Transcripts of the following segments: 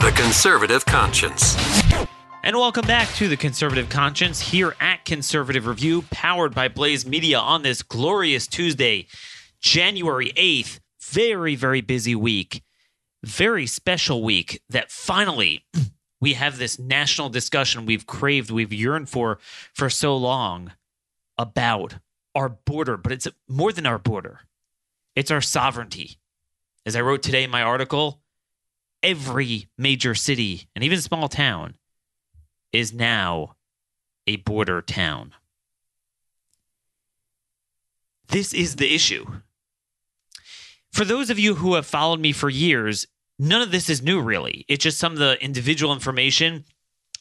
The Conservative Conscience. And welcome back to the Conservative Conscience here at Conservative Review, powered by Blaze Media on this glorious Tuesday, January 8th. Very, very busy week. Very special week that finally we have this national discussion we've craved, we've yearned for for so long about our border, but it's more than our border. It's our sovereignty. As I wrote today in my article, every major city and even small town is now a border town. This is the issue. For those of you who have followed me for years, none of this is new, really. It's just some of the individual information,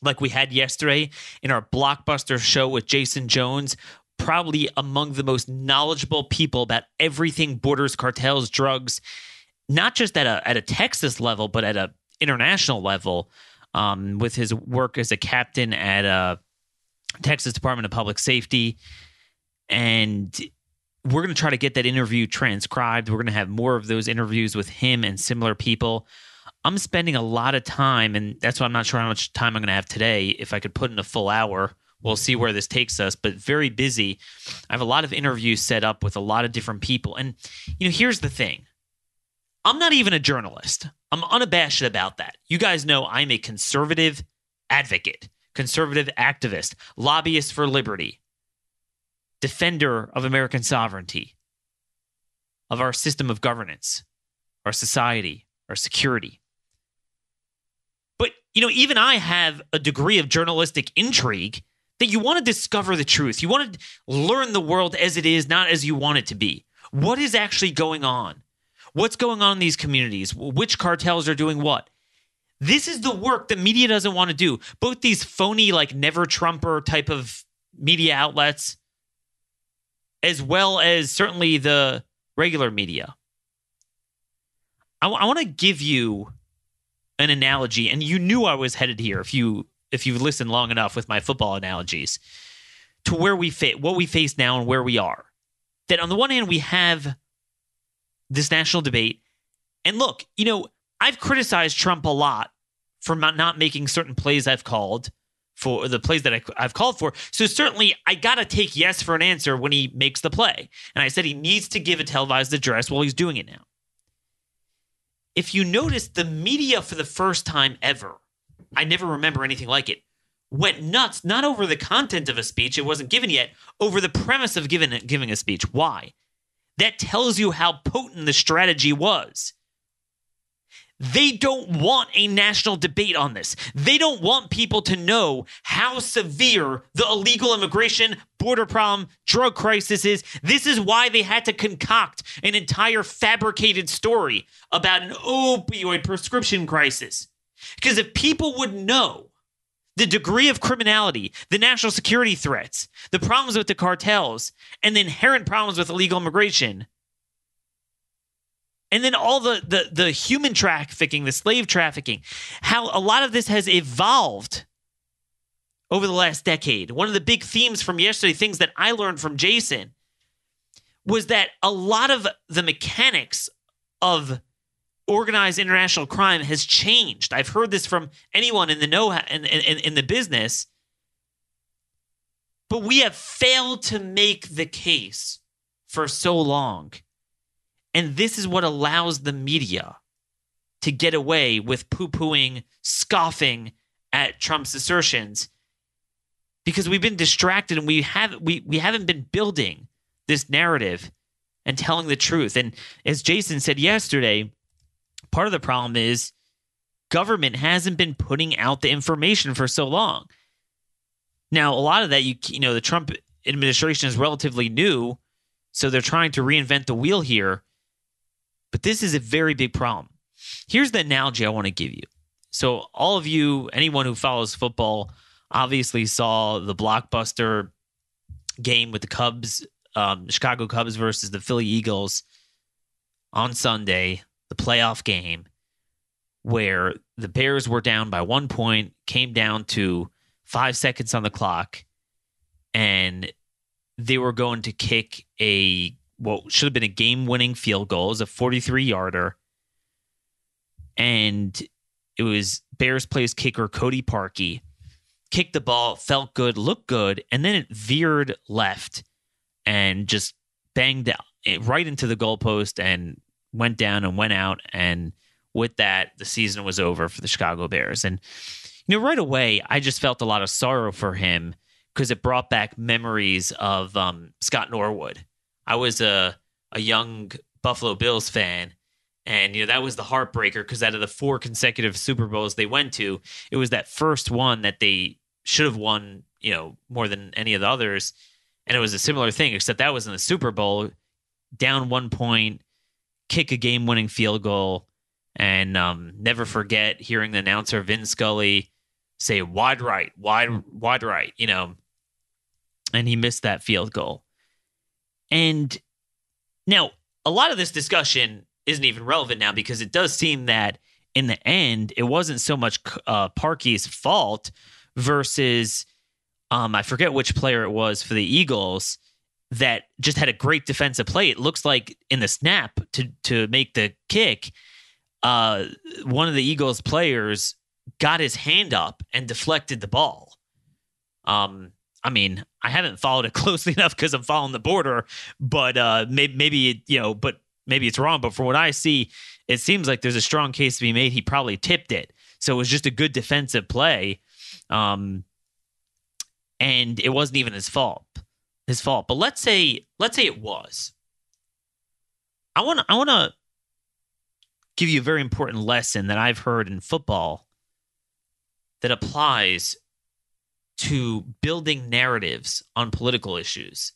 like we had yesterday in our blockbuster show with Jason Jones, probably among the most knowledgeable people about everything borders, cartels, drugs, not just at a at a Texas level, but at a international level um, with his work as a captain at uh, Texas Department of Public Safety. And we're going to try to get that interview transcribed. We're going to have more of those interviews with him and similar people. I'm spending a lot of time, and that's why I'm not sure how much time I'm going to have today. If I could put in a full hour, we'll see where this takes us, but very busy. I have a lot of interviews set up with a lot of different people. And, you know, here's the thing I'm not even a journalist. I'm unabashed about that. You guys know I'm a conservative advocate, conservative activist, lobbyist for liberty, defender of American sovereignty, of our system of governance, our society, our security. But, you know, even I have a degree of journalistic intrigue that you want to discover the truth. You want to learn the world as it is, not as you want it to be. What is actually going on? What's going on in these communities? Which cartels are doing what? This is the work that media doesn't want to do. Both these phony, like never Trumper type of media outlets, as well as certainly the regular media. I, w- I want to give you an analogy, and you knew I was headed here if you if you've listened long enough with my football analogies to where we fit, what we face now and where we are. That on the one hand we have this national debate. And look, you know, I've criticized Trump a lot for not making certain plays I've called for the plays that I, have called for. So certainly I got to take yes for an answer when he makes the play. And I said he needs to give a televised address while he's doing it now. If you notice, the media for the first time ever, I never remember anything like it, went nuts, not over the content of a speech, it wasn't given yet, over the premise of giving, giving a speech. Why? That tells you how potent the strategy was. They don't want a national debate on this. They don't want people to know how severe the illegal immigration, border problem, drug crisis is. This is why they had to concoct an entire fabricated story about an opioid prescription crisis. Because if people would know the degree of criminality, the national security threats, the problems with the cartels, and the inherent problems with illegal immigration. And then all the, the, the human trafficking, the slave trafficking, how a lot of this has evolved over the last decade. One of the big themes from yesterday, things that I learned from Jason, was that a lot of the mechanics of organized international crime has changed. I've heard this from anyone in the know in, in, in the business. But we have failed to make the case for so long. And this is what allows the media to get away with poo pooing, scoffing at Trump's assertions because we've been distracted and we have we, we haven't been building this narrative and telling the truth. And as Jason said yesterday, Part of the problem is government hasn't been putting out the information for so long. Now, a lot of that, you you know, the Trump administration is relatively new, so they're trying to reinvent the wheel here. But this is a very big problem. Here's the analogy I want to give you. So, all of you, anyone who follows football, obviously saw the blockbuster game with the Cubs, um, Chicago Cubs versus the Philly Eagles on Sunday, the playoff game, where the Bears were down by one point, came down to five seconds on the clock, and they were going to kick a what should have been a game winning field goal, it a 43 yarder. And it was Bears plays kicker Cody Parkey kicked the ball, felt good, looked good, and then it veered left and just banged out right into the goalpost and went down and went out. And with that, the season was over for the Chicago Bears. And you know, right away, I just felt a lot of sorrow for him because it brought back memories of um, Scott Norwood. I was a a young Buffalo Bills fan, and you know that was the heartbreaker because out of the four consecutive Super Bowls they went to, it was that first one that they should have won, you know, more than any of the others. And it was a similar thing, except that was in the Super Bowl, down one point, kick a game winning field goal. And um, never forget hearing the announcer Vin Scully say wide right, wide, wide right, you know, and he missed that field goal. And now a lot of this discussion isn't even relevant now because it does seem that in the end, it wasn't so much uh, Parkey's fault versus um, I forget which player it was for the Eagles that just had a great defensive play. It looks like in the snap to to make the kick, uh, one of the Eagles players got his hand up and deflected the ball. Um, I mean, I haven't followed it closely enough because I'm following the border, but uh, maybe, maybe you know, but maybe it's wrong. But from what I see, it seems like there's a strong case to be made. He probably tipped it, so it was just a good defensive play. Um, and it wasn't even his fault. His fault. But let's say let's say it was. I want I want to give you a very important lesson that I've heard in football that applies to building narratives on political issues.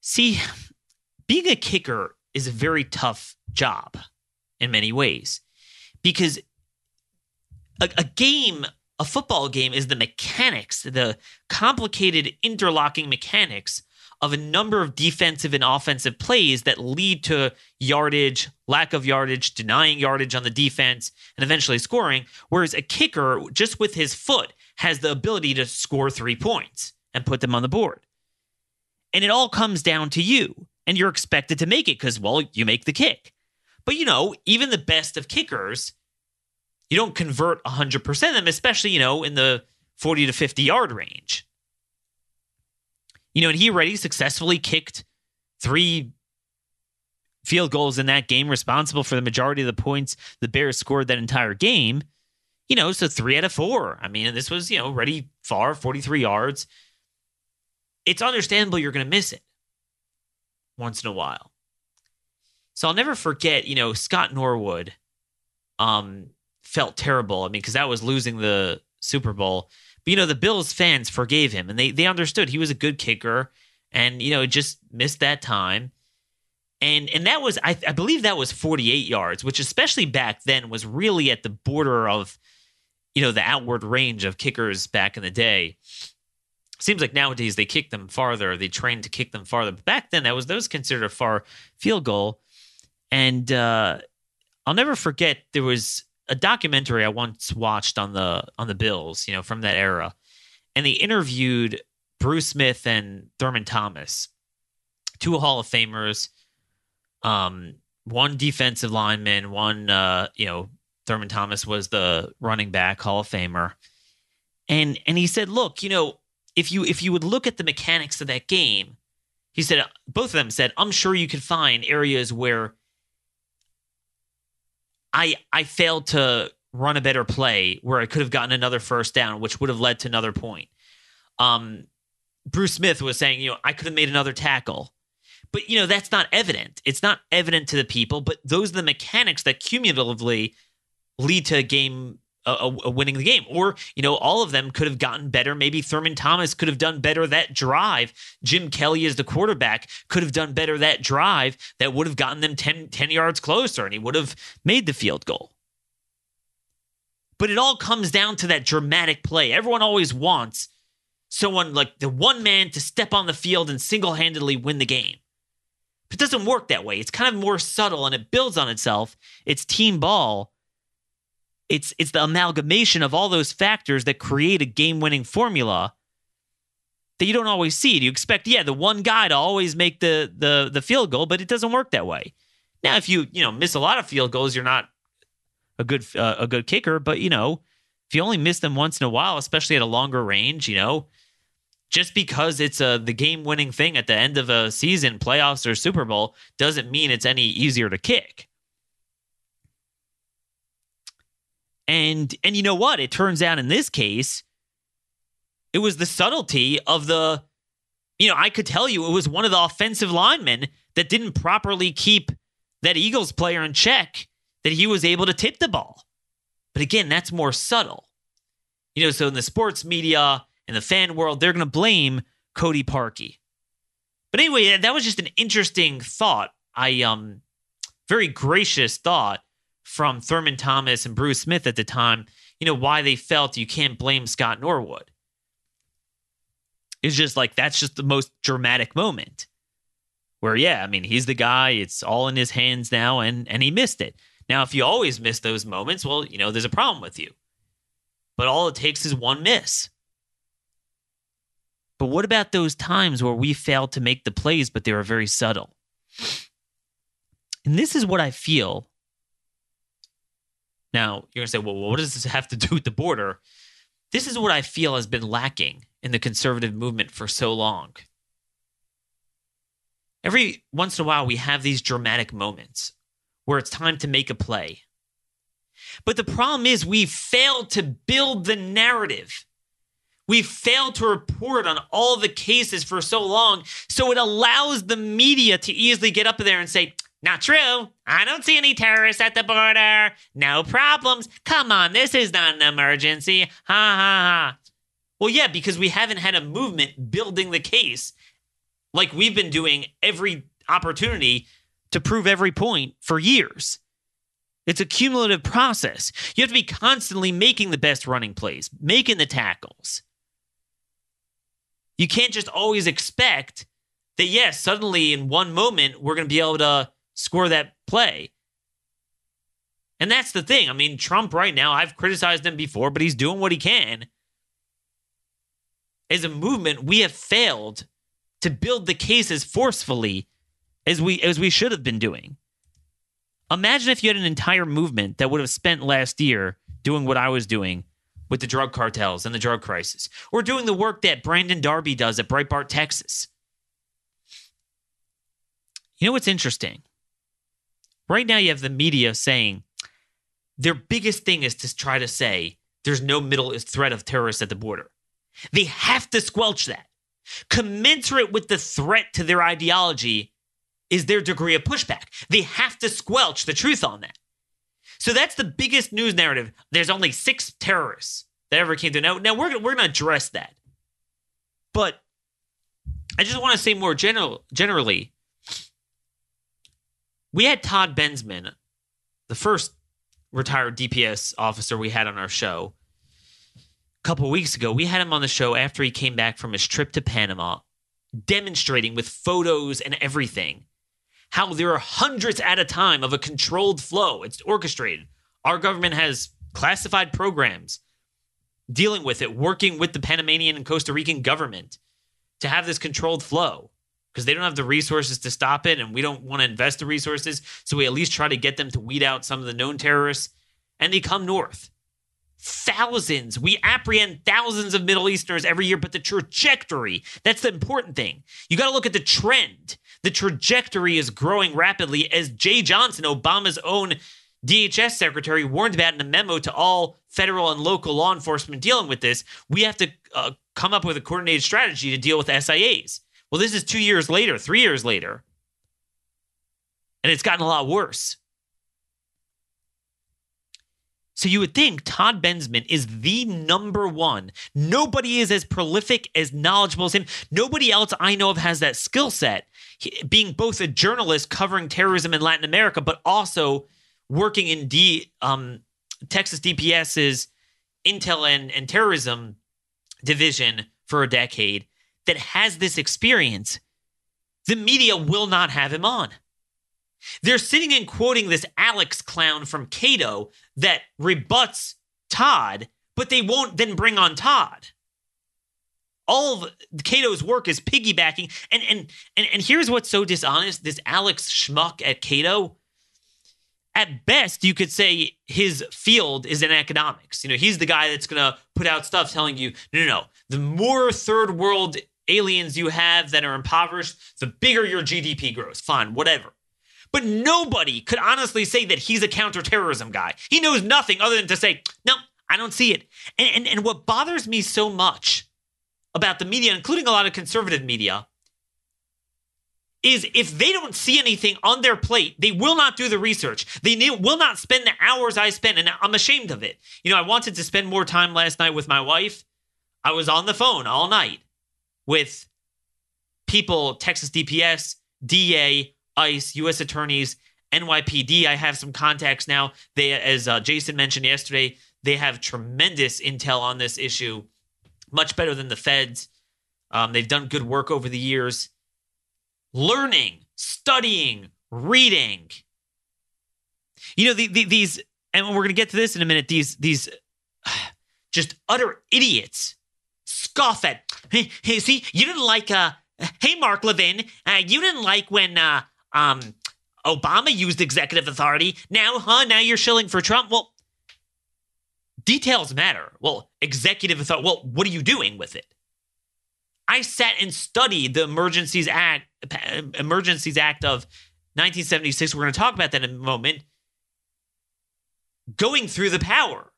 See, being a kicker is a very tough job in many ways because a, a game a football game is the mechanics, the complicated interlocking mechanics of a number of defensive and offensive plays that lead to yardage, lack of yardage, denying yardage on the defense, and eventually scoring. Whereas a kicker, just with his foot, has the ability to score three points and put them on the board. And it all comes down to you, and you're expected to make it because, well, you make the kick. But you know, even the best of kickers you don't convert 100% of them, especially, you know, in the 40 to 50 yard range. You know, and he already successfully kicked three field goals in that game, responsible for the majority of the points the Bears scored that entire game. You know, so three out of four. I mean, this was, you know, ready far, 43 yards. It's understandable you're going to miss it once in a while. So I'll never forget, you know, Scott Norwood um, felt terrible. I mean, because that was losing the Super Bowl. But you know, the Bills fans forgave him, and they they understood he was a good kicker, and you know, just missed that time. And and that was I, I believe that was 48 yards, which especially back then was really at the border of you know the outward range of kickers back in the day. Seems like nowadays they kick them farther. They train to kick them farther. But back then that was that was considered a far field goal. And uh, I'll never forget there was a documentary I once watched on the on the Bills, you know, from that era, and they interviewed Bruce Smith and Thurman Thomas, two Hall of Famers, um, one defensive lineman, one uh, you know, Thurman Thomas was the running back Hall of Famer, and and he said, look, you know, if you if you would look at the mechanics of that game, he said both of them said, I'm sure you could find areas where I I failed to run a better play where I could have gotten another first down, which would have led to another point. Um, Bruce Smith was saying, you know, I could have made another tackle. But you know, that's not evident. It's not evident to the people, but those are the mechanics that cumulatively lead to a game a, winning the game. Or, you know, all of them could have gotten better. Maybe Thurman Thomas could have done better that drive. Jim Kelly, as the quarterback, could have done better that drive that would have gotten them 10, 10 yards closer and he would have made the field goal. But it all comes down to that dramatic play. Everyone always wants someone like the one man to step on the field and single handedly win the game. But it doesn't work that way. It's kind of more subtle and it builds on itself. It's team ball. It's it's the amalgamation of all those factors that create a game-winning formula that you don't always see. You expect, yeah, the one guy to always make the the the field goal, but it doesn't work that way. Now, if you you know miss a lot of field goals, you're not a good uh, a good kicker. But you know, if you only miss them once in a while, especially at a longer range, you know, just because it's a the game winning thing at the end of a season, playoffs or Super Bowl, doesn't mean it's any easier to kick. And and you know what? It turns out in this case, it was the subtlety of the, you know, I could tell you it was one of the offensive linemen that didn't properly keep that Eagles player in check that he was able to tip the ball. But again, that's more subtle. You know, so in the sports media and the fan world, they're going to blame Cody Parkey. But anyway, that was just an interesting thought. I um very gracious thought from Thurman Thomas and Bruce Smith at the time, you know, why they felt you can't blame Scott Norwood. It's just like that's just the most dramatic moment. Where yeah, I mean, he's the guy, it's all in his hands now and and he missed it. Now, if you always miss those moments, well, you know, there's a problem with you. But all it takes is one miss. But what about those times where we failed to make the plays, but they were very subtle? And this is what I feel. Now, you're going to say, well, what does this have to do with the border? This is what I feel has been lacking in the conservative movement for so long. Every once in a while, we have these dramatic moments where it's time to make a play. But the problem is, we failed to build the narrative. We failed to report on all the cases for so long, so it allows the media to easily get up there and say, not true. I don't see any terrorists at the border. No problems. Come on, this is not an emergency. Ha ha ha. Well, yeah, because we haven't had a movement building the case like we've been doing every opportunity to prove every point for years. It's a cumulative process. You have to be constantly making the best running plays, making the tackles. You can't just always expect that, yes, suddenly in one moment we're going to be able to score that play. And that's the thing. I mean, Trump right now, I've criticized him before, but he's doing what he can as a movement, we have failed to build the cases forcefully as we as we should have been doing. Imagine if you had an entire movement that would have spent last year doing what I was doing with the drug cartels and the drug crisis, or doing the work that Brandon Darby does at Breitbart, Texas. You know what's interesting? Right now, you have the media saying their biggest thing is to try to say there's no middle threat of terrorists at the border. They have to squelch that. Commensurate with the threat to their ideology is their degree of pushback. They have to squelch the truth on that. So that's the biggest news narrative. There's only six terrorists that ever came to. Now, now we're, we're to address that. But I just want to say more general, generally. We had Todd Bensman, the first retired DPS officer we had on our show, a couple weeks ago, we had him on the show after he came back from his trip to Panama, demonstrating with photos and everything how there are hundreds at a time of a controlled flow. It's orchestrated. Our government has classified programs dealing with it, working with the Panamanian and Costa Rican government to have this controlled flow because they don't have the resources to stop it and we don't want to invest the resources. So we at least try to get them to weed out some of the known terrorists and they come north thousands. We apprehend thousands of Middle Easterners every year, but the trajectory, that's the important thing. You got to look at the trend. The trajectory is growing rapidly, as Jeh Johnson, Obama's own DHS secretary, warned about in a memo to all federal and local law enforcement dealing with this. We have to uh, come up with a coordinated strategy to deal with SIAs. Well, this is two years later, three years later, and it's gotten a lot worse. So you would think Todd Bensman is the number one. Nobody is as prolific, as knowledgeable as him. Nobody else I know of has that skill set. Being both a journalist covering terrorism in Latin America, but also working in D, um, Texas DPS's intel and, and terrorism division for a decade that has this experience, the media will not have him on. They're sitting and quoting this Alex clown from Cato that rebuts Todd, but they won't then bring on Todd. All of Cato's work is piggybacking. And and and, and here's what's so dishonest: this Alex schmuck at Cato at best, you could say his field is in economics. You know, he's the guy that's to put out stuff telling you, no, no, no. The more third world aliens you have that are impoverished, the bigger your GDP grows. Fine, whatever. But nobody could honestly say that he's a counterterrorism guy. He knows nothing other than to say, no, I don't see it. And, and, and what bothers me so much about the media, including a lot of conservative media, is if they don't see anything on their plate, they will not do the research. They will not spend the hours I spend, and I'm ashamed of it. You know, I wanted to spend more time last night with my wife. I was on the phone all night with people, Texas DPS, DA, ICE, U.S. attorneys, NYPD. I have some contacts now. They, as uh, Jason mentioned yesterday, they have tremendous intel on this issue, much better than the feds. Um, they've done good work over the years learning, studying, reading. You know, the, the, these, and we're going to get to this in a minute, these, these just utter idiots scoff at, hey, hey see, you didn't like, uh, hey, Mark Levin, uh, you didn't like when, uh, um, Obama used executive authority. Now, huh? Now you're shilling for Trump. Well, details matter. Well, executive authority. Well, what are you doing with it? I sat and studied the Emergencies Act, Emergencies Act of 1976. We're going to talk about that in a moment. Going through the power.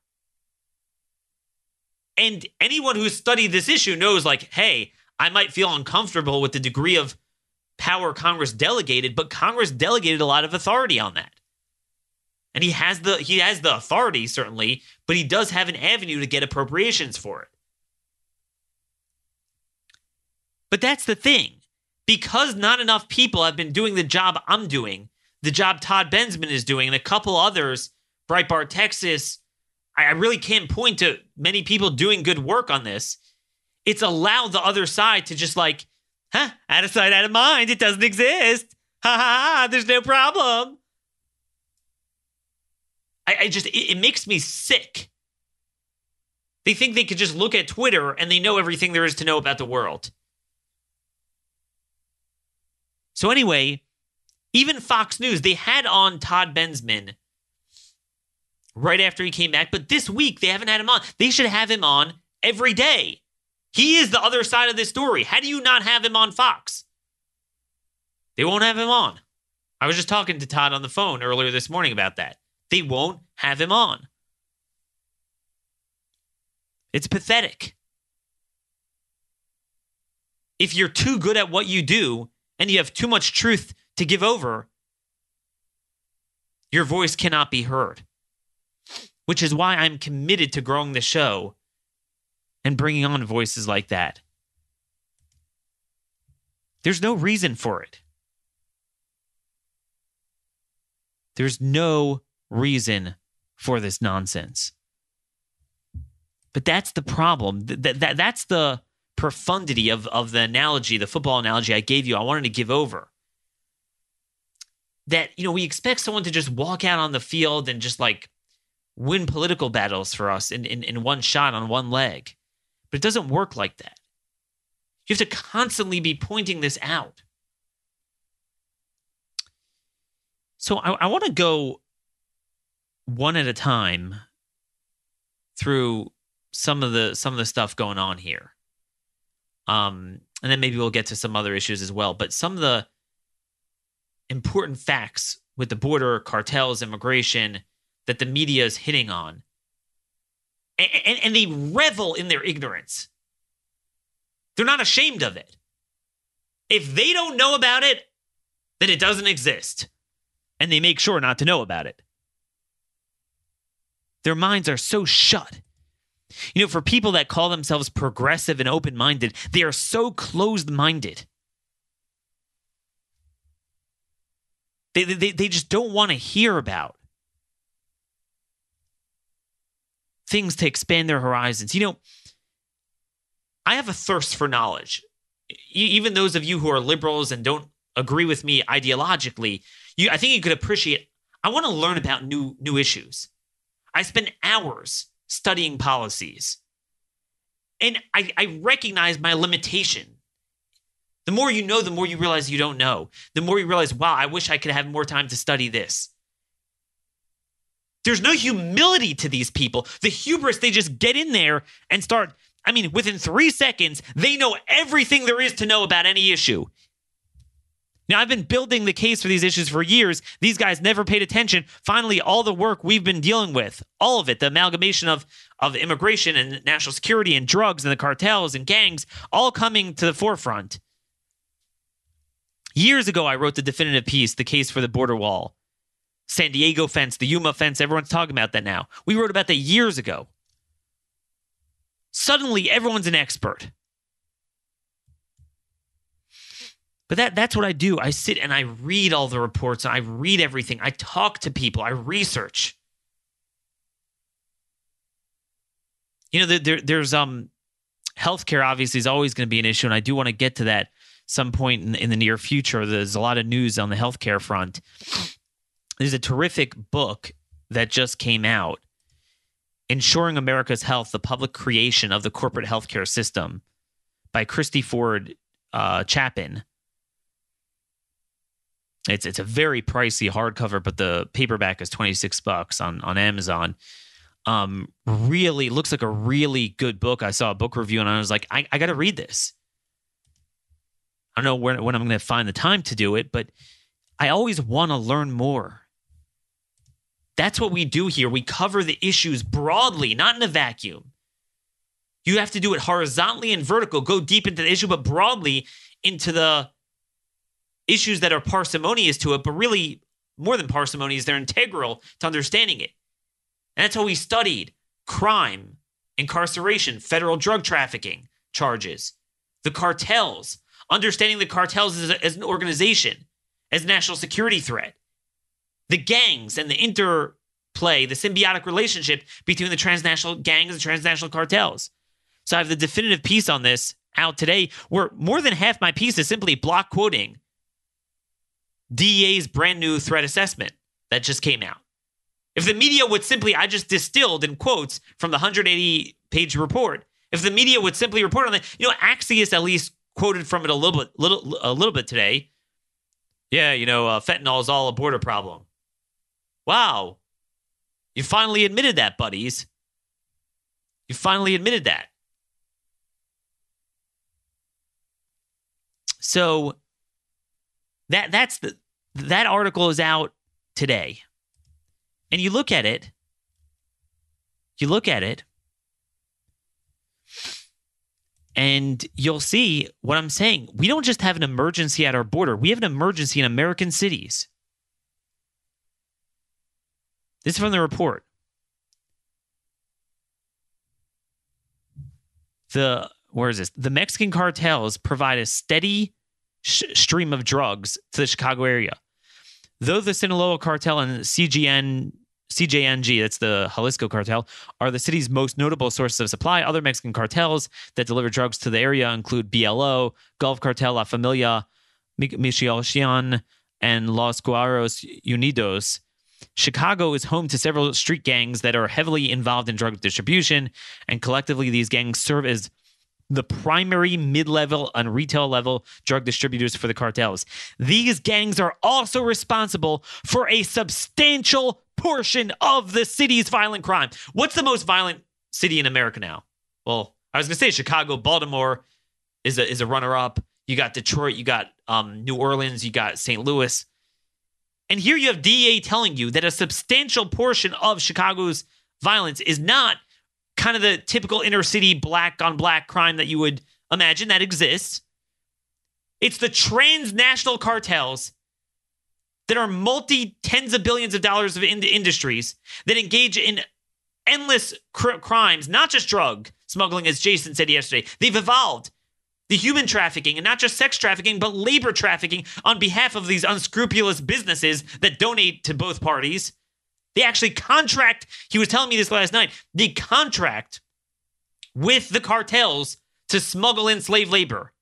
And anyone who's studied this issue knows, like, hey, I might feel uncomfortable with the degree of power Congress delegated, but Congress delegated a lot of authority on that. And he has the he has the authority certainly, but he does have an avenue to get appropriations for it. But that's the thing. Because not enough people have been doing the job I'm doing, the job Todd Bensman is doing, and a couple others, Breitbart Texas, I really can't point to many people doing good work on this. It's allowed the other side to just like, huh, out of sight, out of mind. It doesn't exist. Ha ha ha, there's no problem. I, I just, it, it makes me sick. They think they could just look at Twitter and they know everything there is to know about the world. So anyway, even Fox News, they had on Todd Bensman right after he came back, but this week they haven't had him on. They should have him on every day. He is the other side of this story. How do you not have him on Fox? They won't have him on. I was just talking to Todd on the phone earlier this morning about that. They won't have him on. It's pathetic. If you're too good at what you do, and you have too much truth to give over, your voice cannot be heard. Which is why I'm committed to growing the show and bringing on voices like that. There's no reason for it. There's no reason for this nonsense. But that's the problem. That, that, that's the profundity of, of the analogy, the football analogy I gave you, I wanted to give over. That, you know, we expect someone to just walk out on the field and just like win political battles for us in, in, in one shot on one leg. But it doesn't work like that. You have to constantly be pointing this out. So I, I want to go one at a time through some of the some of the stuff going on here. Um, and then maybe we'll get to some other issues as well. But some of the important facts with the border, cartels, immigration that the media is hitting on. And, and, and they revel in their ignorance. They're not ashamed of it. If they don't know about it, then it doesn't exist. And they make sure not to know about it. Their minds are so shut you know, for people that call themselves progressive and open minded, they are so closed minded. They, they, they just don't want to hear about things to expand their horizons. You know, I have a thirst for knowledge. Even those of you who are liberals and don't agree with me ideologically, you I think you could appreciate I want to learn about new new issues. I spend hours studying policies. And I, I recognize my limitation. The more you know, the more you realize you don't know. The more you realize, wow, I wish I could have more time to study this. There's no humility to these people. The hubris, they just get in there and start. I mean, within three seconds, they know everything there is to know about any issue. Now, I've been building the case for these issues for years. These guys never paid attention. Finally, all the work we've been dealing with, all of it, the amalgamation of, of immigration and national security and drugs and the cartels and gangs, all coming to the forefront. Years ago, I wrote the definitive piece, The Case for the Border Wall. San Diego fence, the Yuma fence, everyone's talking about that now. We wrote about that years ago. Suddenly, everyone's an expert. But that that's what I do. I sit and I read all the reports. and I read everything. I talk to people. I research. You know, there, there's um healthcare obviously is always going to be an issue, and I do want to get to that some point in, in the near future. There's a lot of news on the healthcare front. There's a terrific book that just came out, Ensuring America's Health: The Public Creation of the Corporate Healthcare System, by Christy Ford uh, Chapin. It's it's a very pricey hardcover, but the paperback is twenty six bucks on on Amazon. Um, really looks like a really good book. I saw a book review and I was like, I, I got to read this. I don't know when, when I'm to find the time to do it, but I always want to learn more. That's what we do here. We cover the issues broadly, not in a vacuum. You have to do it horizontally and vertical, go deep into the issue, but broadly into the issues that are parsimonious to it, but really more than parsimonious, they're integral to understanding it. And that's how we studied crime, incarceration, federal drug trafficking charges, the cartels, understanding the cartels as, a, as an organization, as a national security threat, the gangs and the interplay, the symbiotic relationship between the transnational gangs and transnational cartels. So I have the definitive piece on this out today, where more than half my piece is simply block quoting DEA's brand new threat assessment that just came out. If the media would simply, I just distilled in quotes from the 180 page report. If the media would simply report on that, you know, Axios at least quoted from it a little bit, little, a little bit today. Yeah, you know, uh, fentanyl is all a border problem. Wow, you finally admitted that, buddies. You finally admitted that. So that that's the that article is out today. And you look at it, you look at it, and you'll see what I'm saying. We don't just have an emergency at our border, we have an emergency in American cities. This is from the report. The where is this? The Mexican cartels provide a steady sh- stream of drugs to the Chicago area. Though the Sinaloa cartel and CGN CJNG, that's the Jalisco cartel, are the city's most notable sources of supply. Other Mexican cartels that deliver drugs to the area include BLO, Gulf Cartel, La Familia, Michoacan, and Los Guerreros Unidos. Chicago is home to several street gangs that are heavily involved in drug distribution, and collectively, these gangs serve as the primary mid level and retail level drug distributors for the cartels. These gangs are also responsible for a substantial portion of the city's violent crime. What's the most violent city in America now? Well, I was going to say Chicago, Baltimore is a, is a runner up. You got Detroit, you got um, New Orleans, you got St. Louis. And here you have DEA telling you that a substantial portion of Chicago's violence is not kind of the typical inner city black on black crime that you would imagine that exists. It's the transnational cartels that are multi tens of billions of dollars of in- industries that engage in endless cr- crimes, not just drug smuggling, as Jason said yesterday. They've evolved the human trafficking and not just sex trafficking, but labor trafficking on behalf of these unscrupulous businesses that donate to both parties. They actually contract, he was telling me this last night, they contract with the cartels to smuggle in slave labor.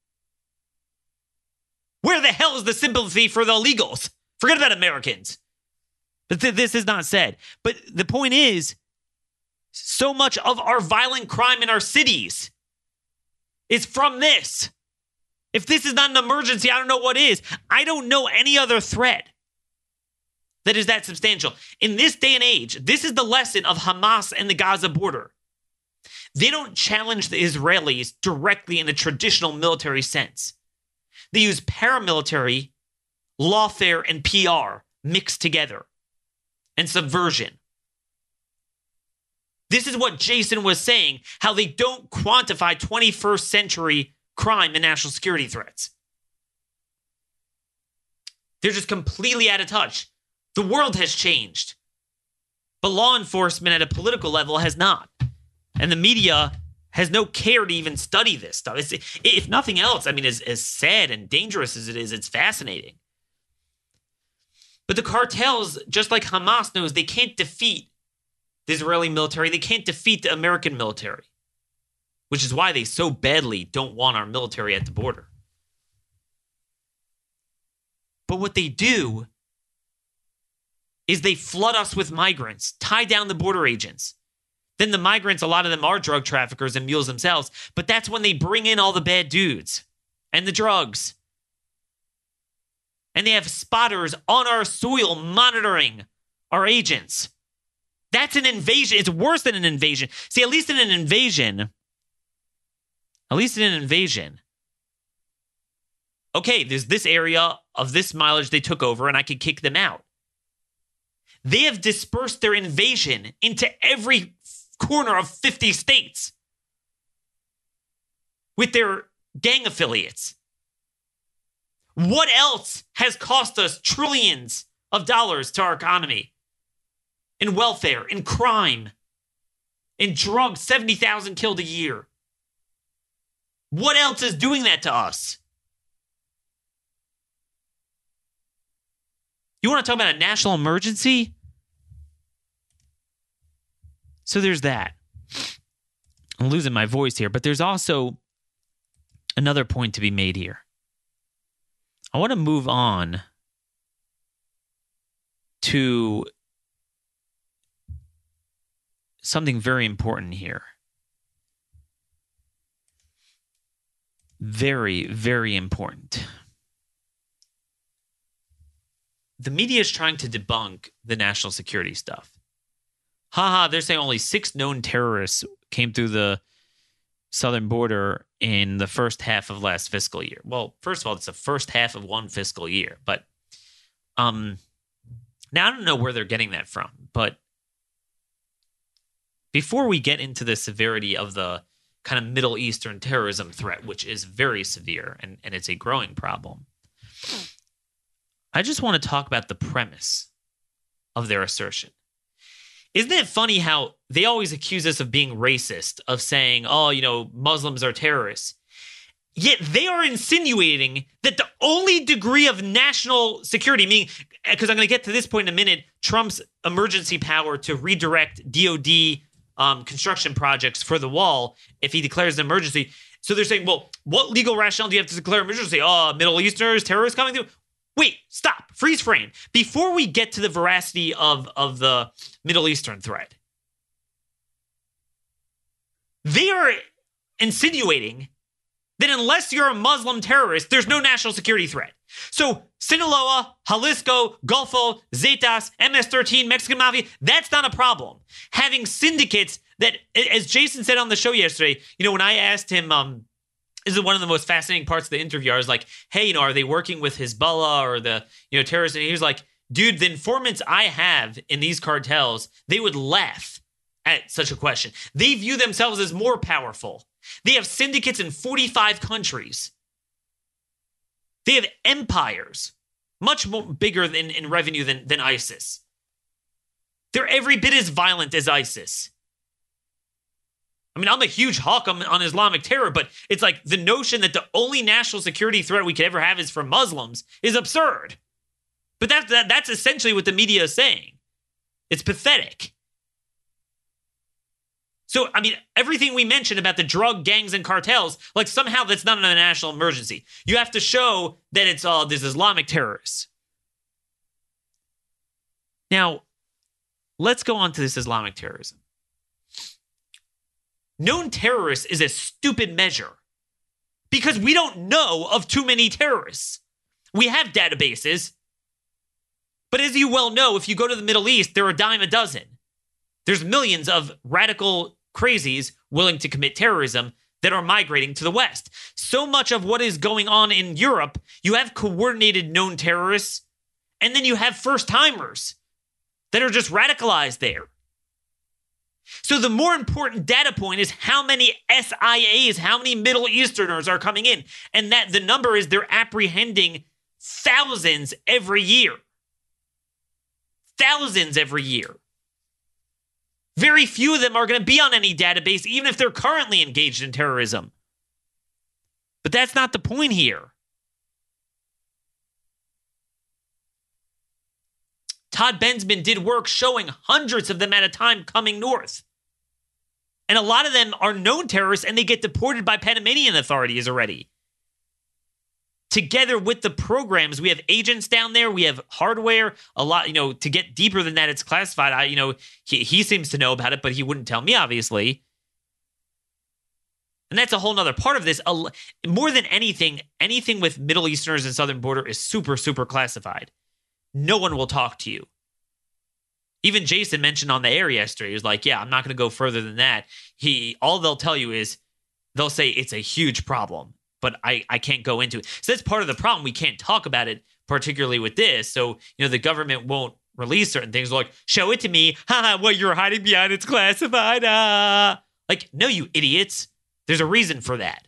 Where the hell is the sympathy for the illegals? Forget about Americans. But th- this is not said. But the point is, so much of our violent crime in our cities is from this. If this is not an emergency, I don't know what is. I don't know any other threat that is that substantial. In this day and age, this is the lesson of Hamas and the Gaza border. They don't challenge the Israelis directly in a traditional military sense. They use paramilitary, lawfare, and PR mixed together and subversion. This is what Jason was saying how they don't quantify 21st century crime and national security threats. They're just completely out of touch. The world has changed, but law enforcement at a political level has not. And the media has no care to even study this stuff. It's, if nothing else, I mean, as, as sad and dangerous as it is, it's fascinating. But the cartels, just like Hamas knows, they can't defeat the Israeli military. They can't defeat the American military, which is why they so badly don't want our military at the border. But what they do is they flood us with migrants, tie down the border agents. Then the migrants, a lot of them are drug traffickers and mules themselves, but that's when they bring in all the bad dudes and the drugs. And they have spotters on our soil monitoring our agents. That's an invasion. It's worse than an invasion. See, at least in an invasion, at least in an invasion, okay, there's this area of this mileage they took over, and I could kick them out. They have dispersed their invasion into every corner of 50 states with their gang affiliates. What else has cost us trillions of dollars to our economy? In welfare, in crime, in drugs, 70,000 killed a year. What else is doing that to us? You want to talk about a national emergency? So there's that. I'm losing my voice here, but there's also another point to be made here. I want to move on to something very important here. Very, very important the media is trying to debunk the national security stuff. Haha, they're saying only six known terrorists came through the southern border in the first half of last fiscal year. Well, first of all, it's the first half of one fiscal year, but um now I don't know where they're getting that from, but before we get into the severity of the kind of Middle Eastern terrorism threat, which is very severe and, and it's a growing problem, I just want to talk about the premise of their assertion. Isn't it funny how they always accuse us of being racist, of saying, oh, you know, Muslims are terrorists? Yet they are insinuating that the only degree of national security, meaning, eh, because I'm going to get to this point in a minute, Trump's emergency power to redirect DOD um, construction projects for the wall if he declares an emergency. So they're saying, well, what legal rationale do you have to declare emergency? Oh, Middle Easterners, terrorists coming through. Wait, stop, freeze frame. Before we get to the veracity of, of the Middle Eastern threat, they are insinuating that unless you're a Muslim terrorist, there's no national security threat. So Sinaloa, Jalisco, Golfo, Zetas, MS-13, Mexican Mafia, that's not a problem. Having syndicates that, as Jason said on the show yesterday, you know, when I asked him, um, this is one of the most fascinating parts of the interview. I was like, hey, you know, are they working with Hezbollah or the, you know, terrorists? And he was like, dude, the informants I have in these cartels, they would laugh at such a question. They view themselves as more powerful. They have syndicates in 45 countries. They have empires, much more bigger than, in revenue than, than ISIS. They're every bit as violent as ISIS. I mean, I'm a huge hawk on, on, Islamic terror, but it's like the notion that the only national security threat we could ever have is from Muslims is absurd. But that's that, that's essentially what the media is saying. It's pathetic. So, I mean, everything we mentioned about the drug gangs and cartels, like somehow that's not a national emergency. You have to show that it's all uh, this Islamic terrorists. Now, let's go on to this Islamic terrorism. Known terrorists is a stupid measure because we don't know of too many terrorists. We have databases, but as you well know, if you go to the Middle East, there are a dime a dozen. There's millions of radical crazies willing to commit terrorism that are migrating to the West. So much of what is going on in Europe, you have coordinated known terrorists, and then you have first timers that are just radicalized there. So the more important data point is how many SIAs, how many Middle Easterners are coming in. And that the number is they're apprehending thousands every year. Thousands every year. Very few of them are going to be on any database, even if they're currently engaged in terrorism. But that's not the point here. Todd Bensman did work showing hundreds of them at a time coming north. And a lot of them are known terrorists and they get deported by Panamanian authorities already together with the programs. We have agents down there. We have hardware a lot you know to get deeper than that it's classified. I you know he, he seems to know about it but he wouldn't tell me obviously. And that's a whole nother part of this. More than anything anything with middle easterners and southern border is super super classified. No one will talk to you. Even jason mentioned on the air yesterday he was like yeah i'm not going to go further than that. He all they'll tell you is they'll say it's a huge problem but I, I can't go into it. So that's part of the problem. We can't talk about it, particularly with this. So, you know, the government won't release certain things like, show it to me. Ha what you're hiding behind it's classified. Ah. Like, no, you idiots. There's a reason for that.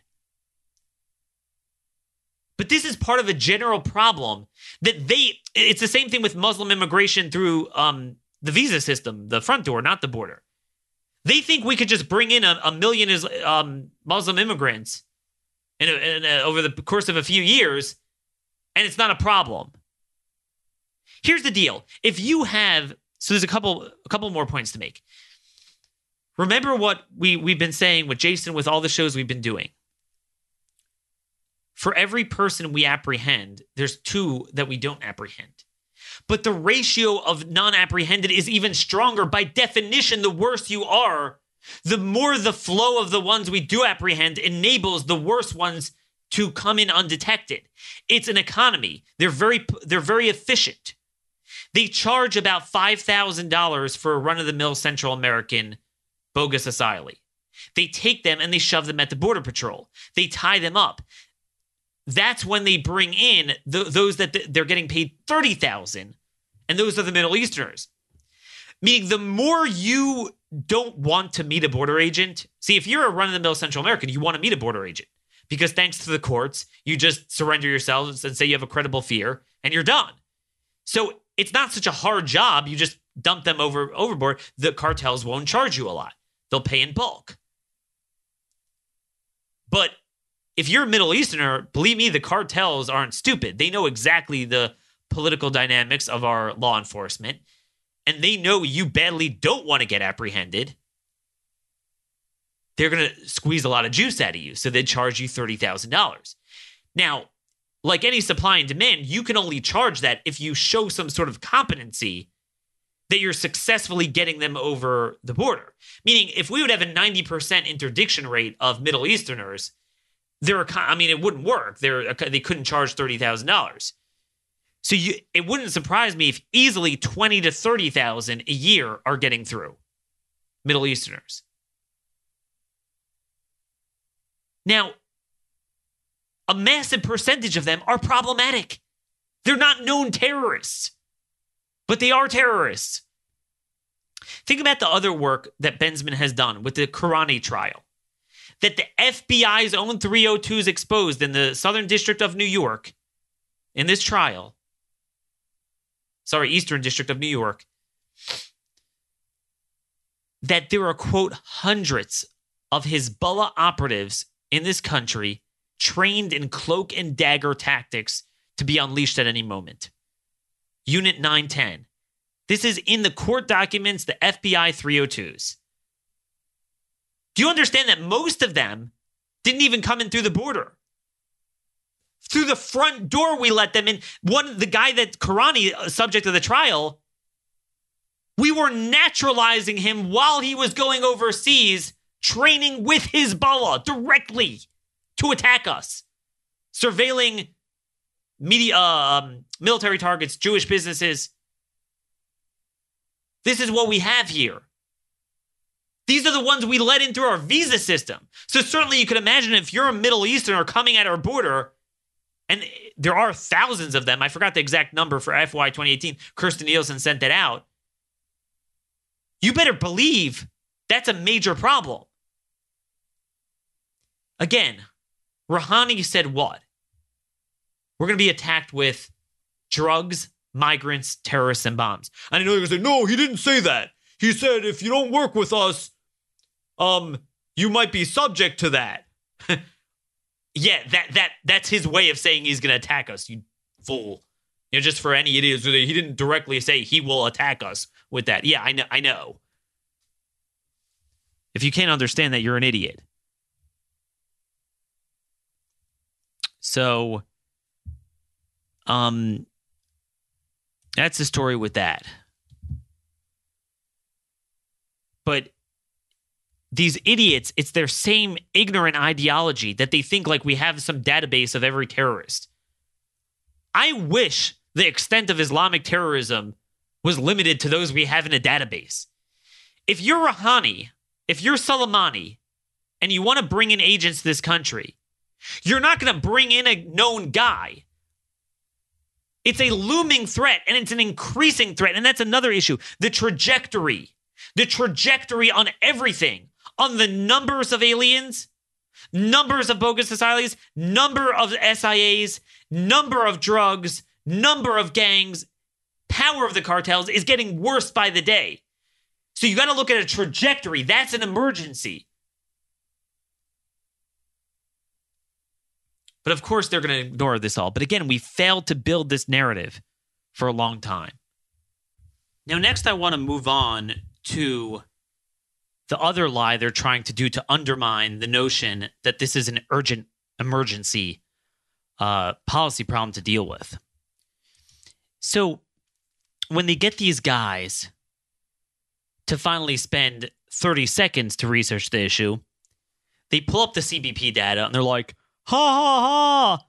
But this is part of a general problem that they, it's the same thing with Muslim immigration through um, the visa system, the front door, not the border. They think we could just bring in a, a million is, um, Muslim immigrants in, in over the course of a few years, and it's not a problem. Here's the deal: if you have, so there's a couple, a couple more points to make. Remember what we we've been saying with Jason with all the shows we've been doing. For every person we apprehend, there's two that we don't apprehend. But the ratio of non apprehended is even stronger. By definition, the worse you are, the more the flow of the ones we do apprehend enables the worse ones to come in undetected. It's an economy. They're very they're very efficient. They charge about $5,000 for a run of the mill Central American bogus asylee. They take them and they shove them at the border patrol. They tie them up. That's when they bring in the, those that they're getting paid 30,000 and those are the Middle Easterners. Meaning the more you don't want to meet a border agent. See, if you're a run of the mill Central American, you want to meet a border agent because thanks to the courts, you just surrender yourselves and say you have a credible fear and you're done. So it's not such a hard job. You just dump them over overboard. The cartels won't charge you a lot. They'll pay in bulk. But if you're a Middle Easterner, believe me, the cartels aren't stupid. They know exactly the political dynamics of our law enforcement and they know you badly don't want to get apprehended, they're going to squeeze a lot of juice out of you. So they charge you $30,000. Now, like any supply and demand, you can only charge that if you show some sort of competency that you're successfully getting them over the border. Meaning, if we would have a 90% interdiction rate of Middle Easterners, there I mean, it wouldn't work. They're, they couldn't charge $30,000. So you, it wouldn't surprise me if easily 20 to 30,000 a year are getting through Middle Easterners. Now, a massive percentage of them are problematic. They're not known terrorists, but they are terrorists. Think about the other work that Bensman has done with the Kourani trial. That the FBI's own 302s exposed in the Southern District of New York in this trial sorry, Eastern District of New York, that there are, quote, hundreds of Hezbollah operatives in this country trained in cloak and dagger tactics to be unleashed at any moment. Unit 910. This is in the court documents, the FBI 302s. Do you understand that most of them didn't even come in through the border? Through the front door, we let them in. One, the guy that Kourani, uh, subject of the trial, we were naturalizing him while he was going overseas, training with Hezbollah directly to attack us, surveilling media, um, military targets, Jewish businesses. This is what we have here. These are the ones we let in through our visa system. So certainly you could imagine if you're a Middle Easterner coming at our border, and there are thousands of them. I forgot the exact number for FY 2018. Kirstjen Nielsen sent that out. You better believe that's a major problem. Again, Rouhani said what? We're going to be attacked with drugs, migrants, terrorists, and bombs. And I know you're going to say, no, he didn't say that. He said, if you don't work with us, um, you might be subject to that. Yeah, that that that's his way of saying he's gonna attack us, you fool. You know, just for any idiots, he didn't directly say he will attack us with that. Yeah, I know I know. If you can't understand that, you're an idiot. So um that's the story with that. But these idiots, it's their same ignorant ideology that they think like we have some database of every terrorist. I wish the extent of Islamic terrorism was limited to those we have in a database. If you're Rouhani, if you're Soleimani, and you want to bring in agents to this country, you're not going to bring in a known guy. It's a looming threat and it's an increasing threat. And that's another issue. The trajectory, the trajectory on everything on the numbers of aliens, numbers of bogus asylums, number of SIAs, number of drugs, number of gangs, power of the cartels is getting worse by the day. So you got to look at a trajectory. That's an emergency. But of course, they're going to ignore this all. But again, we failed to build this narrative for a long time. Now, next, I want to move on to the other lie they're trying to do to undermine the notion that this is an urgent emergency uh, policy problem to deal with. So when they get these guys to finally spend 30 seconds to research the issue, they pull up the CBP data and they're like, ha ha ha,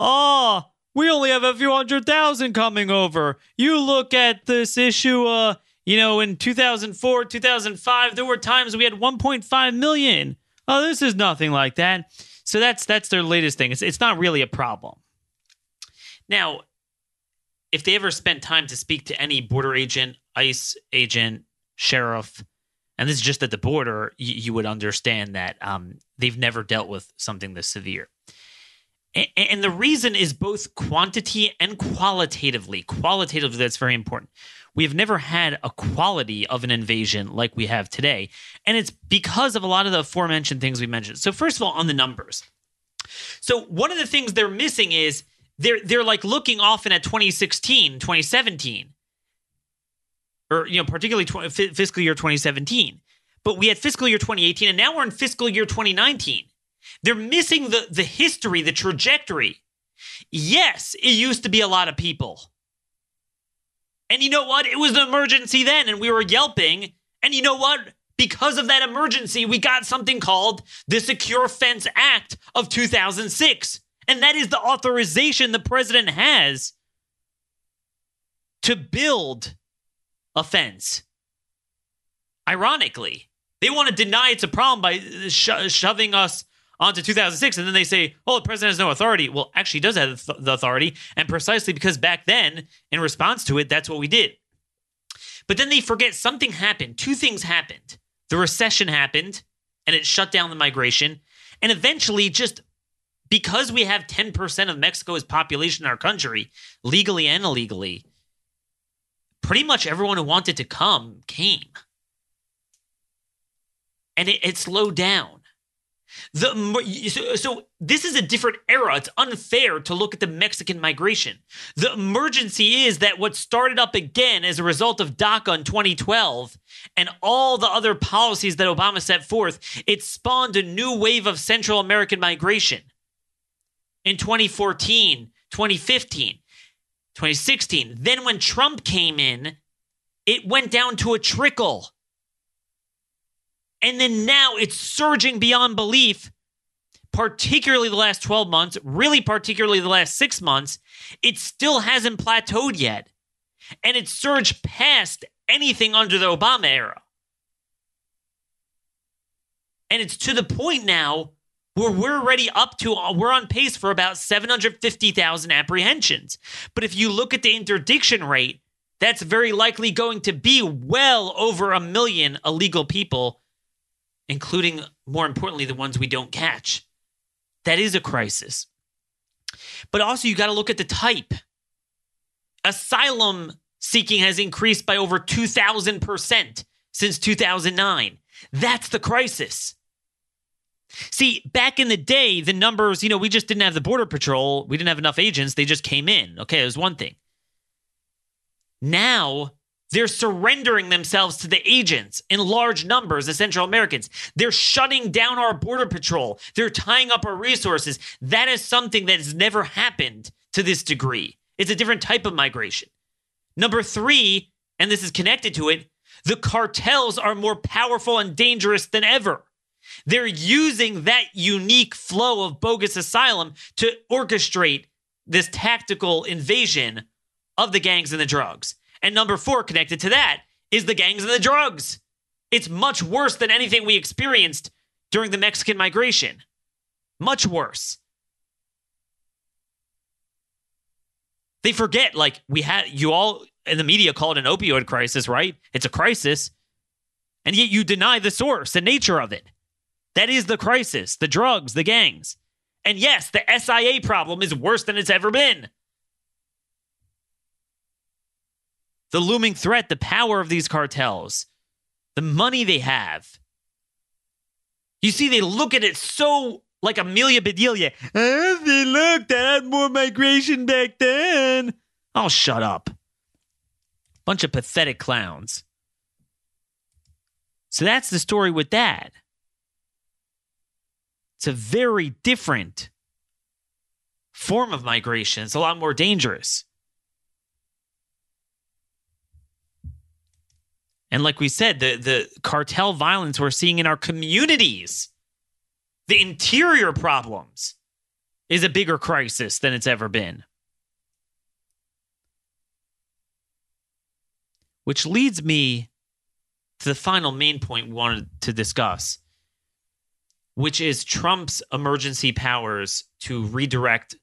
ah, oh, we only have a few hundred thousand coming over. You look at this issue, uh, you know, in 2004, 2005, there were times we had 1.5 million. Oh, this is nothing like that. So that's that's their latest thing. It's it's not really a problem. Now, if they ever spent time to speak to any border agent, ICE agent, sheriff, and this is just at the border, you, you would understand that um, they've never dealt with something this severe. And, and the reason is both quantity and qualitatively. Qualitatively, that's very important we have never had a quality of an invasion like we have today. And it's because of a lot of the aforementioned things we mentioned. So, first of all, on the numbers. So, one of the things they're missing is they're they're like looking often at 2016, 2017, or you know, particularly tw- fiscal year 2017. But we had fiscal year 2018, and now we're in fiscal year 2019. They're missing the the history, the trajectory. Yes, it used to be a lot of people. And you know what? It was an emergency then, and we were yelping. And you know what? Because of that emergency, we got something called the Secure Fence Act of 2006. And that is the authorization the president has to build a fence. Ironically, they want to deny it's a problem by sho- shoving us on to 2006, and then they say, "Oh, the president has no authority." Well, actually, does have the authority, and precisely because back then, in response to it, that's what we did. But then they forget something happened. Two things happened: the recession happened, and it shut down the migration, and eventually, just because we have 10% of Mexico's population in our country, legally and illegally, pretty much everyone who wanted to come came. And it, it slowed down. The so, so this is a different era. It's unfair to look at the Mexican migration. The emergency is that what started up again as a result of DACA in 2012 and all the other policies that Obama set forth, it spawned a new wave of Central American migration in 2014, 2015, 2016. Then when Trump came in, it went down to a trickle. And then now it's surging beyond belief, particularly the last 12 months, really, particularly the last six months. It still hasn't plateaued yet. And it's surged past anything under the Obama era. And it's to the point now where we're already up to, uh, we're on pace for about 750,000 apprehensions. But if you look at the interdiction rate, that's very likely going to be well over a million illegal people including, more importantly, the ones we don't catch. That is a crisis. But also, you got to look at the type. Asylum seeking has increased by over 2,000% since 2009. That's the crisis. See, back in the day, the numbers, you know, we just didn't have the Border Patrol. We didn't have enough agents. They just came in. Okay, it was one thing. Now, they're surrendering themselves to the agents in large numbers, the Central Americans. They're shutting down our border patrol. They're tying up our resources. That is something that has never happened to this degree. It's a different type of migration. Number three, and this is connected to it, the cartels are more powerful and dangerous than ever. They're using that unique flow of bogus asylum to orchestrate this tactical invasion of the gangs and the drugs. And number four, connected to that, is the gangs and the drugs. It's much worse than anything we experienced during the Mexican migration. Much worse. They forget, like, we had, you all in the media call it an opioid crisis, right? It's a crisis. And yet you deny the source, the nature of it. That is the crisis, the drugs, the gangs. And yes, the SIA problem is worse than it's ever been. The looming threat, the power of these cartels, the money they have. You see, they look at it so like Amelia Bedelia. Oh, they look, they had more migration back then. Oh, shut up. Bunch of pathetic clowns. So that's the story with that. It's a very different form of migration. It's a lot more dangerous. And like we said, the, the cartel violence we're seeing in our communities, the interior problems, is a bigger crisis than it's ever been. Which leads me to the final main point we wanted to discuss, which is Trump's emergency powers to redirect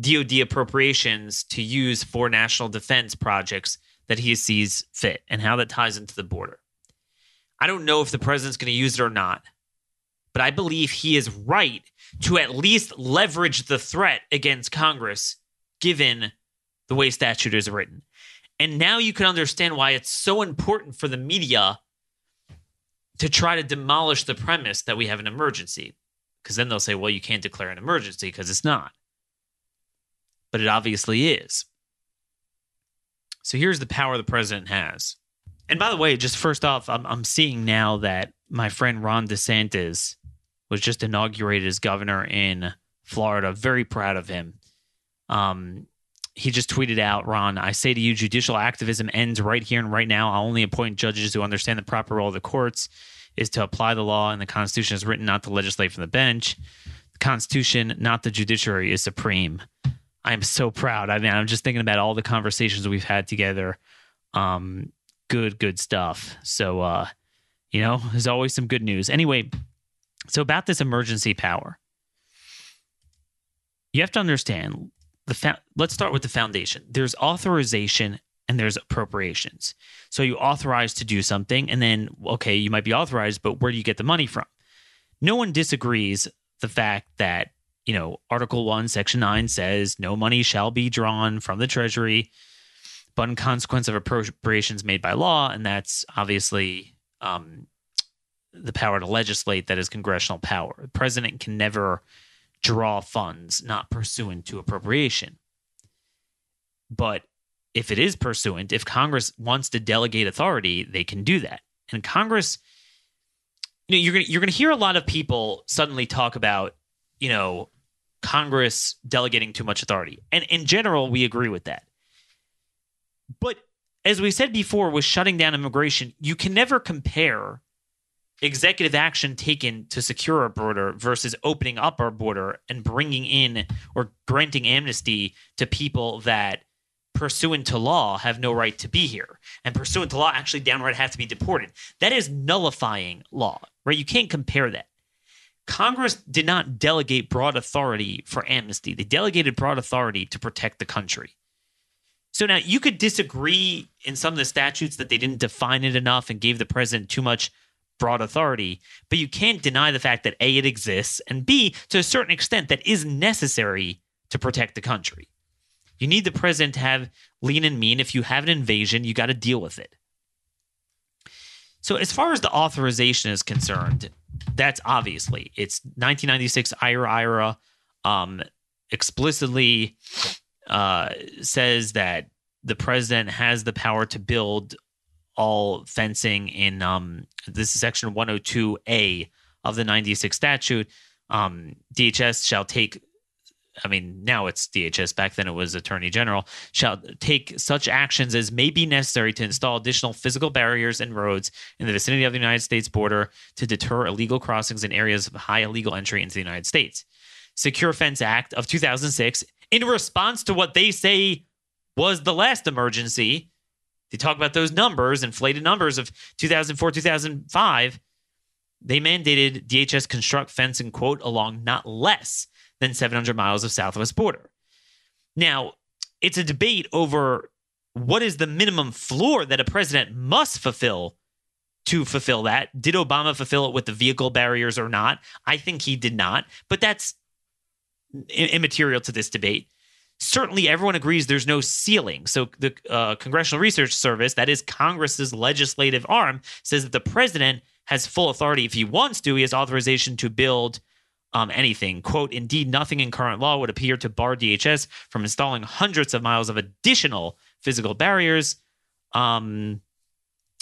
DoD appropriations to use for national defense projects that he sees fit and how that ties into the border. I don't know if the president's going to use it or not, but I believe he is right to at least leverage the threat against Congress given the way statute is written. And now you can understand why it's so important for the media to try to demolish the premise that we have an emergency. Because then they'll say, well, you can't declare an emergency because it's not. But it obviously is. So here's the power the president has. And by the way, just first off, I'm, I'm seeing now that my friend Ron DeSantis was just inaugurated as governor in Florida. Very proud of him. Um, he just tweeted out, Ron, I say to you, judicial activism ends right here and right now. I'll only appoint judges who understand the proper role of the courts is to apply the law, and the Constitution is written not to legislate from the bench. The Constitution, not the judiciary, is supreme. I am so proud. I mean, I'm just thinking about all the conversations we've had together. Um, good, good stuff. So, uh, you know, there's always some good news. Anyway, so about this emergency power, you have to understand the. Fa- let's start with the foundation. There's authorization and there's appropriations. So you authorize to do something, and then okay, you might be authorized, but where do you get the money from? No one disagrees the fact that you know, Article 1, Section 9 says no money shall be drawn from the Treasury, but in consequence of appropriations made by law. And that's obviously um, the power to legislate that is congressional power. The president can never draw funds not pursuant to appropriation. But if it is pursuant, if Congress wants to delegate authority, they can do that. And Congress, you know, you're gonna you're gonna hear a lot of people suddenly talk about, you know, Congress delegating too much authority. And in general, we agree with that. But as we said before, with shutting down immigration, you can never compare executive action taken to secure our border versus opening up our border and bringing in or granting amnesty to people that pursuant to law have no right to be here and pursuant to law actually downright have to be deported that is nullifying law right you can't compare that congress did not delegate broad authority for amnesty they delegated broad authority to protect the country so now you could disagree in some of the statutes that they didn't define it enough and gave the president too much broad authority, but you can't deny the fact that A, it exists, and B, to a certain extent, that is necessary to protect the country. You need the president to have lean and mean. If you have an invasion, you got to deal with it. So, as far as the authorization is concerned, that's obviously it's 1996 IRA IRA um, explicitly uh, says that the president has the power to build all fencing in um, this is section 102A of the 96 statute. Um, DHS shall take, I mean, now it's DHS, back then it was Attorney General, shall take such actions as may be necessary to install additional physical barriers and roads in the vicinity of the United States border to deter illegal crossings in areas of high illegal entry into the United States. Secure Fence Act of 2006, in response to what they say was the last emergency, they talk about those numbers, inflated numbers of 2004, 2005. They mandated DHS construct fencing, quote, along not less than 700 miles of southwest border. Now, it's a debate over what is the minimum floor that a president must fulfill to fulfill that. Did Obama fulfill it with the vehicle barriers or not? I think he did not, but that's immaterial to this debate certainly everyone agrees there's no ceiling. So the uh, Congressional Research Service, that is Congress's legislative arm, says that the president has full authority if he wants to. He has authorization to build um, anything. Quote, indeed, nothing in current law would appear to bar DHS from installing hundreds of miles of additional physical barriers. Um,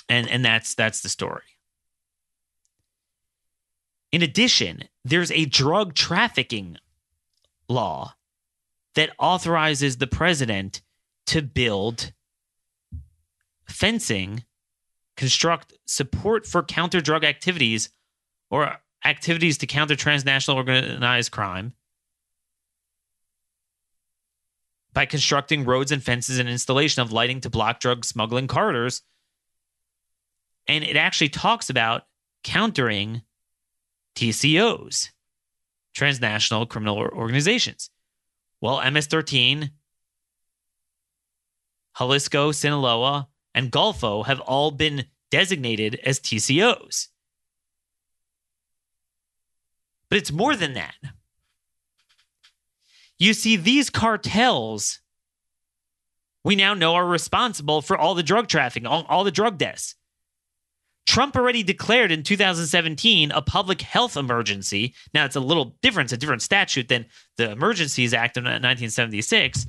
and and that's that's the story. In addition, there's a drug trafficking law that authorizes the president to build fencing, construct support for counter drug activities or activities to counter transnational organized crime by constructing roads and fences and installation of lighting to block drug smuggling corridors. And it actually talks about countering TCOs, transnational criminal organizations. Well, MS 13, Jalisco, Sinaloa, and Golfo have all been designated as TCOs. But it's more than that. You see, these cartels, we now know are responsible for all the drug trafficking, all, all the drug deaths. Trump already declared in 2017 a public health emergency. Now it's a little different, it's a different statute than the Emergencies Act of 1976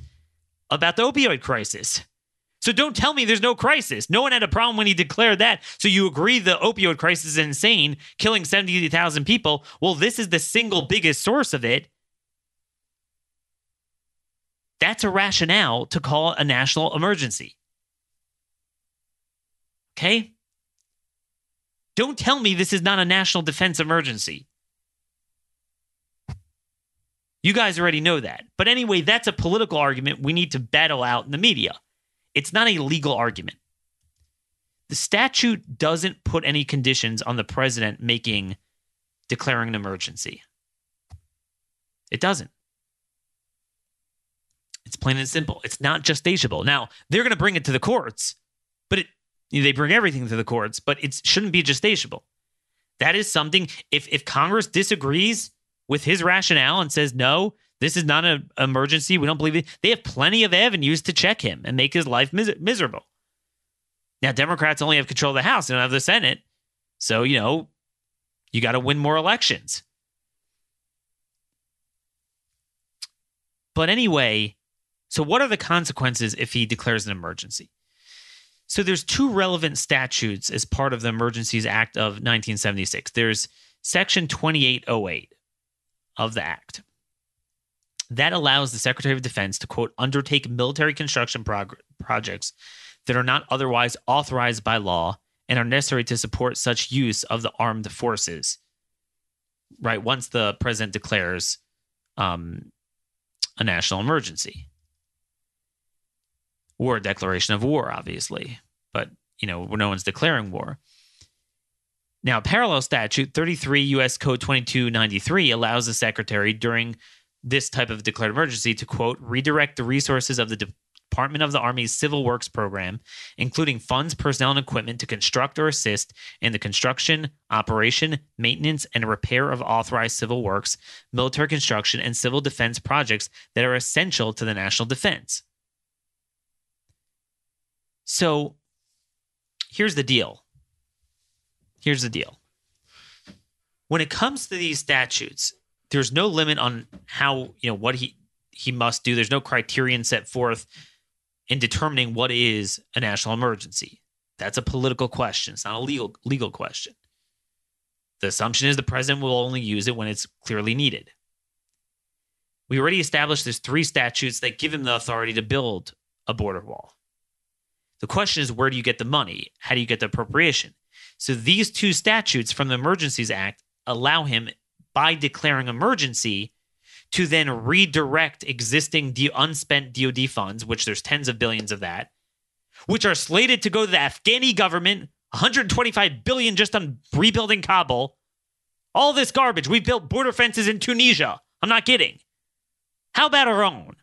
about the opioid crisis. So don't tell me there's no crisis. No one had a problem when he declared that. So you agree the opioid crisis is insane, killing 70,000 people. Well, this is the single biggest source of it. That's a rationale to call a national emergency. Okay? Don't tell me this is not a national defense emergency. You guys already know that. But anyway, that's a political argument we need to battle out in the media. It's not a legal argument. The statute doesn't put any conditions on the president making declaring an emergency. It doesn't. It's plain and simple. It's not justiciable. Now, they're going to bring it to the courts, but it they bring everything to the courts, but it shouldn't be justiciable. That is something, if, if Congress disagrees with his rationale and says, no, this is not an emergency, we don't believe it, they have plenty of avenues to check him and make his life mis- miserable. Now, Democrats only have control of the House, they don't have the Senate. So, you know, You got to win more elections. But anyway, so what are the consequences if he declares an emergency? So there's two relevant statutes as part of the Emergencies Act of 1976. There's Section 2808 of the Act. That allows the Secretary of Defense to, quote, undertake military construction prog- projects that are not otherwise authorized by law and are necessary to support such use of the armed forces. Right, once the president declares um, a national emergency or a declaration of war, obviously, but you know, no one's declaring war. Now, parallel statute 33 U.S. Code 2293 allows the secretary during this type of declared emergency to quote redirect the resources of the Department of the Army's Civil Works program, including funds, personnel, and equipment to construct or assist in the construction, operation, maintenance, and repair of authorized civil works, military construction, and civil defense projects that are essential to the national defense. So here's the deal. Here's the deal. When it comes to these statutes, there's no limit on how, you know, what he he must do. There's no criterion set forth in determining what is a national emergency. That's a political question. It's not a legal legal question. The assumption is the president will only use it when it's clearly needed. We already established there's three statutes that give him the authority to build a border wall. The question is, where do you get the money? How do you get the appropriation? So these two statutes from the Emergencies Act allow him, by declaring emergency, to then redirect existing unspent DoD funds, which there's tens of billions of that, which are slated to go to the Afghani government, 125 billion just on rebuilding Kabul. All this garbage. We built border fences in Tunisia. I'm not kidding. How about our own?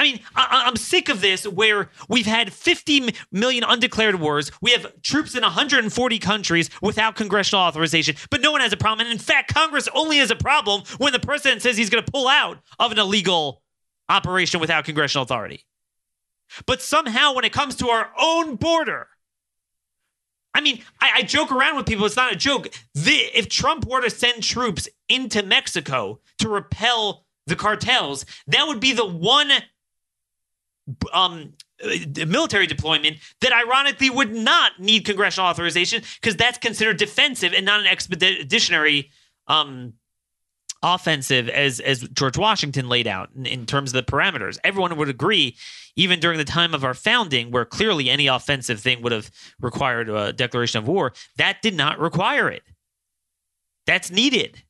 I mean, I, am sick of this where we've had 50 million undeclared wars. We have troops in 140 countries without congressional authorization, but no one has a problem. And in fact, Congress only has a problem when the president says he's going to pull out of an illegal operation without congressional authority. But somehow, when it comes to our own border, I mean, I, I, joke around with people. It's not a joke. The, if Trump were to send troops into Mexico to repel the cartels, that would be the one um, military deployment that ironically would not need congressional authorization because that's considered defensive and not an expeditionary um, offensive as as George Washington laid out in, in, terms of the parameters. Everyone would agree, even during the time of our founding, where clearly any offensive thing would have required a declaration of war, that did not require it. That's needed.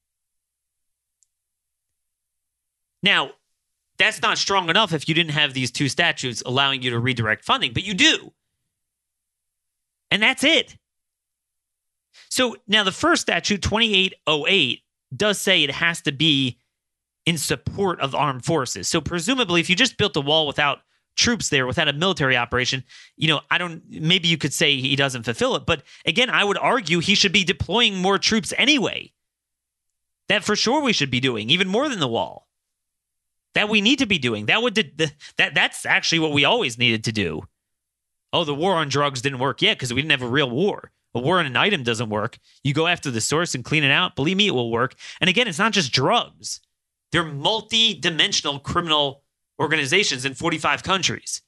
Now, that's not strong enough if you didn't have these two statutes allowing you to redirect funding, but you do. And that's it. So now the first statute, 2808, does say it has to be in support of armed forces. So presumably, if you just built a wall without troops there, without a military operation, you know, I don't, maybe you could say he doesn't fulfill it. But again, I would argue he should be deploying more troops anyway. That for sure we should be doing, even more than the wall that we need to be doing. That would that that's actually what we always needed to do. Oh, the war on drugs didn't work yet because we didn't have a real war. A war on an item doesn't work. You go after the source and clean it out. Believe me, it will work. And again, it's not just drugs. They're multi-dimensional criminal organizations in 45 countries.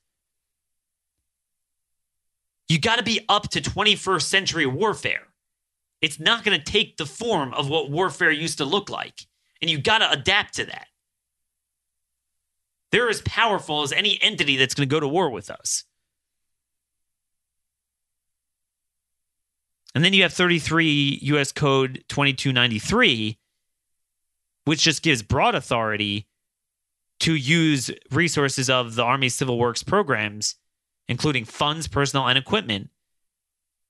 You got to be up to 21st century warfare. It's not going to take the form of what warfare used to look like. And you got to adapt to that. They're as powerful as any entity that's going to go to war with us. And then you have 33 US Code 2293, which just gives broad authority to use resources of the Army Civil Works programs, including funds, personnel, and equipment,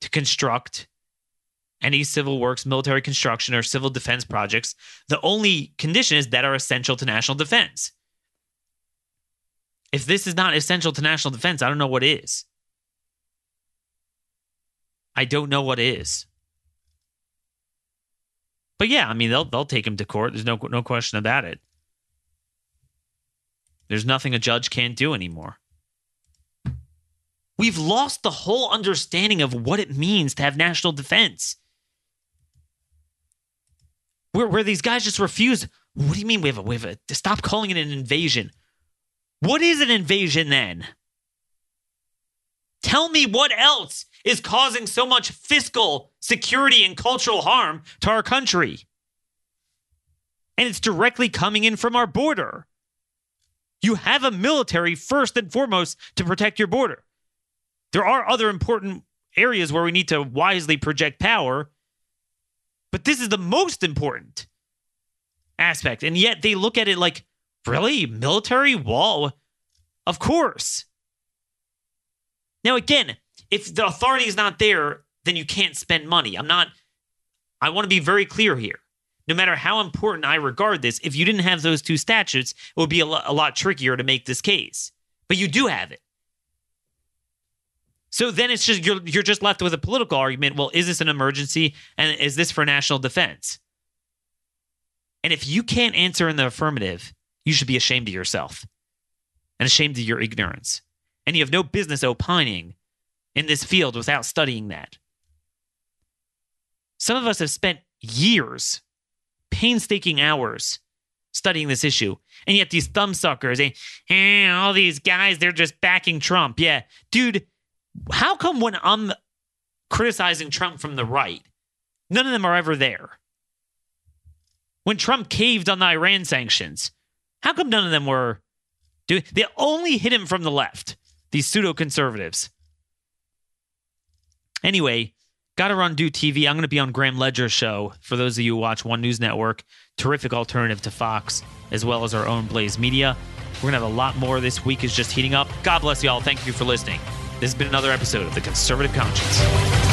to construct any civil works, military construction, or civil defense projects. The only condition is that are essential to national defense. If this is not essential to national defense, I don't know what is. I don't know what is. But yeah, I mean they'll they'll take him to court. There's no no question about it. There's nothing a judge can't do anymore. We've lost the whole understanding of what it means to have national defense. Where, where these guys just refuse. What do you mean we have a, we have a, stop calling it an invasion? What is an invasion then? Tell me what else is causing so much fiscal, security, and cultural harm to our country. And it's directly coming in from our border. You have a military first and foremost to protect your border. There are other important areas where we need to wisely project power, but this is the most important aspect. And yet they look at it like, really? Military wall? Of course. Now, again, if the authority is not there, then you can't spend money. I'm not, I want to be very clear here no matter how important I regard this, if you didn't have those two statutes, it would be a lot, a lot trickier to make this case. But you do have it. So then it's just you're you're just left with a political argument. Well, is this an emergency and is this for national defense? And if you can't answer in the affirmative, you should be ashamed of yourself and ashamed of your ignorance. And you have no business opining in this field without studying that. Some of us have spent years painstaking hours studying this issue. And yet these thumbsuckers, and eh, all these guys, they're just backing Trump. Yeah. Dude, how come when I'm criticizing Trump from the right, none of them are ever there? When Trump caved on the Iran sanctions, how come none of them were doing they only hit him from the left, these pseudo conservatives. Anyway, Got to run Do TV. I'm to be on Graham Ledger's show. For those of you who watch One News Network, terrific alternative to Fox, as well as our own Blaze Media. We're to have a lot more this week is just heating up. God bless you all. Thank you for listening. This has been another episode of The Conservative Conscience.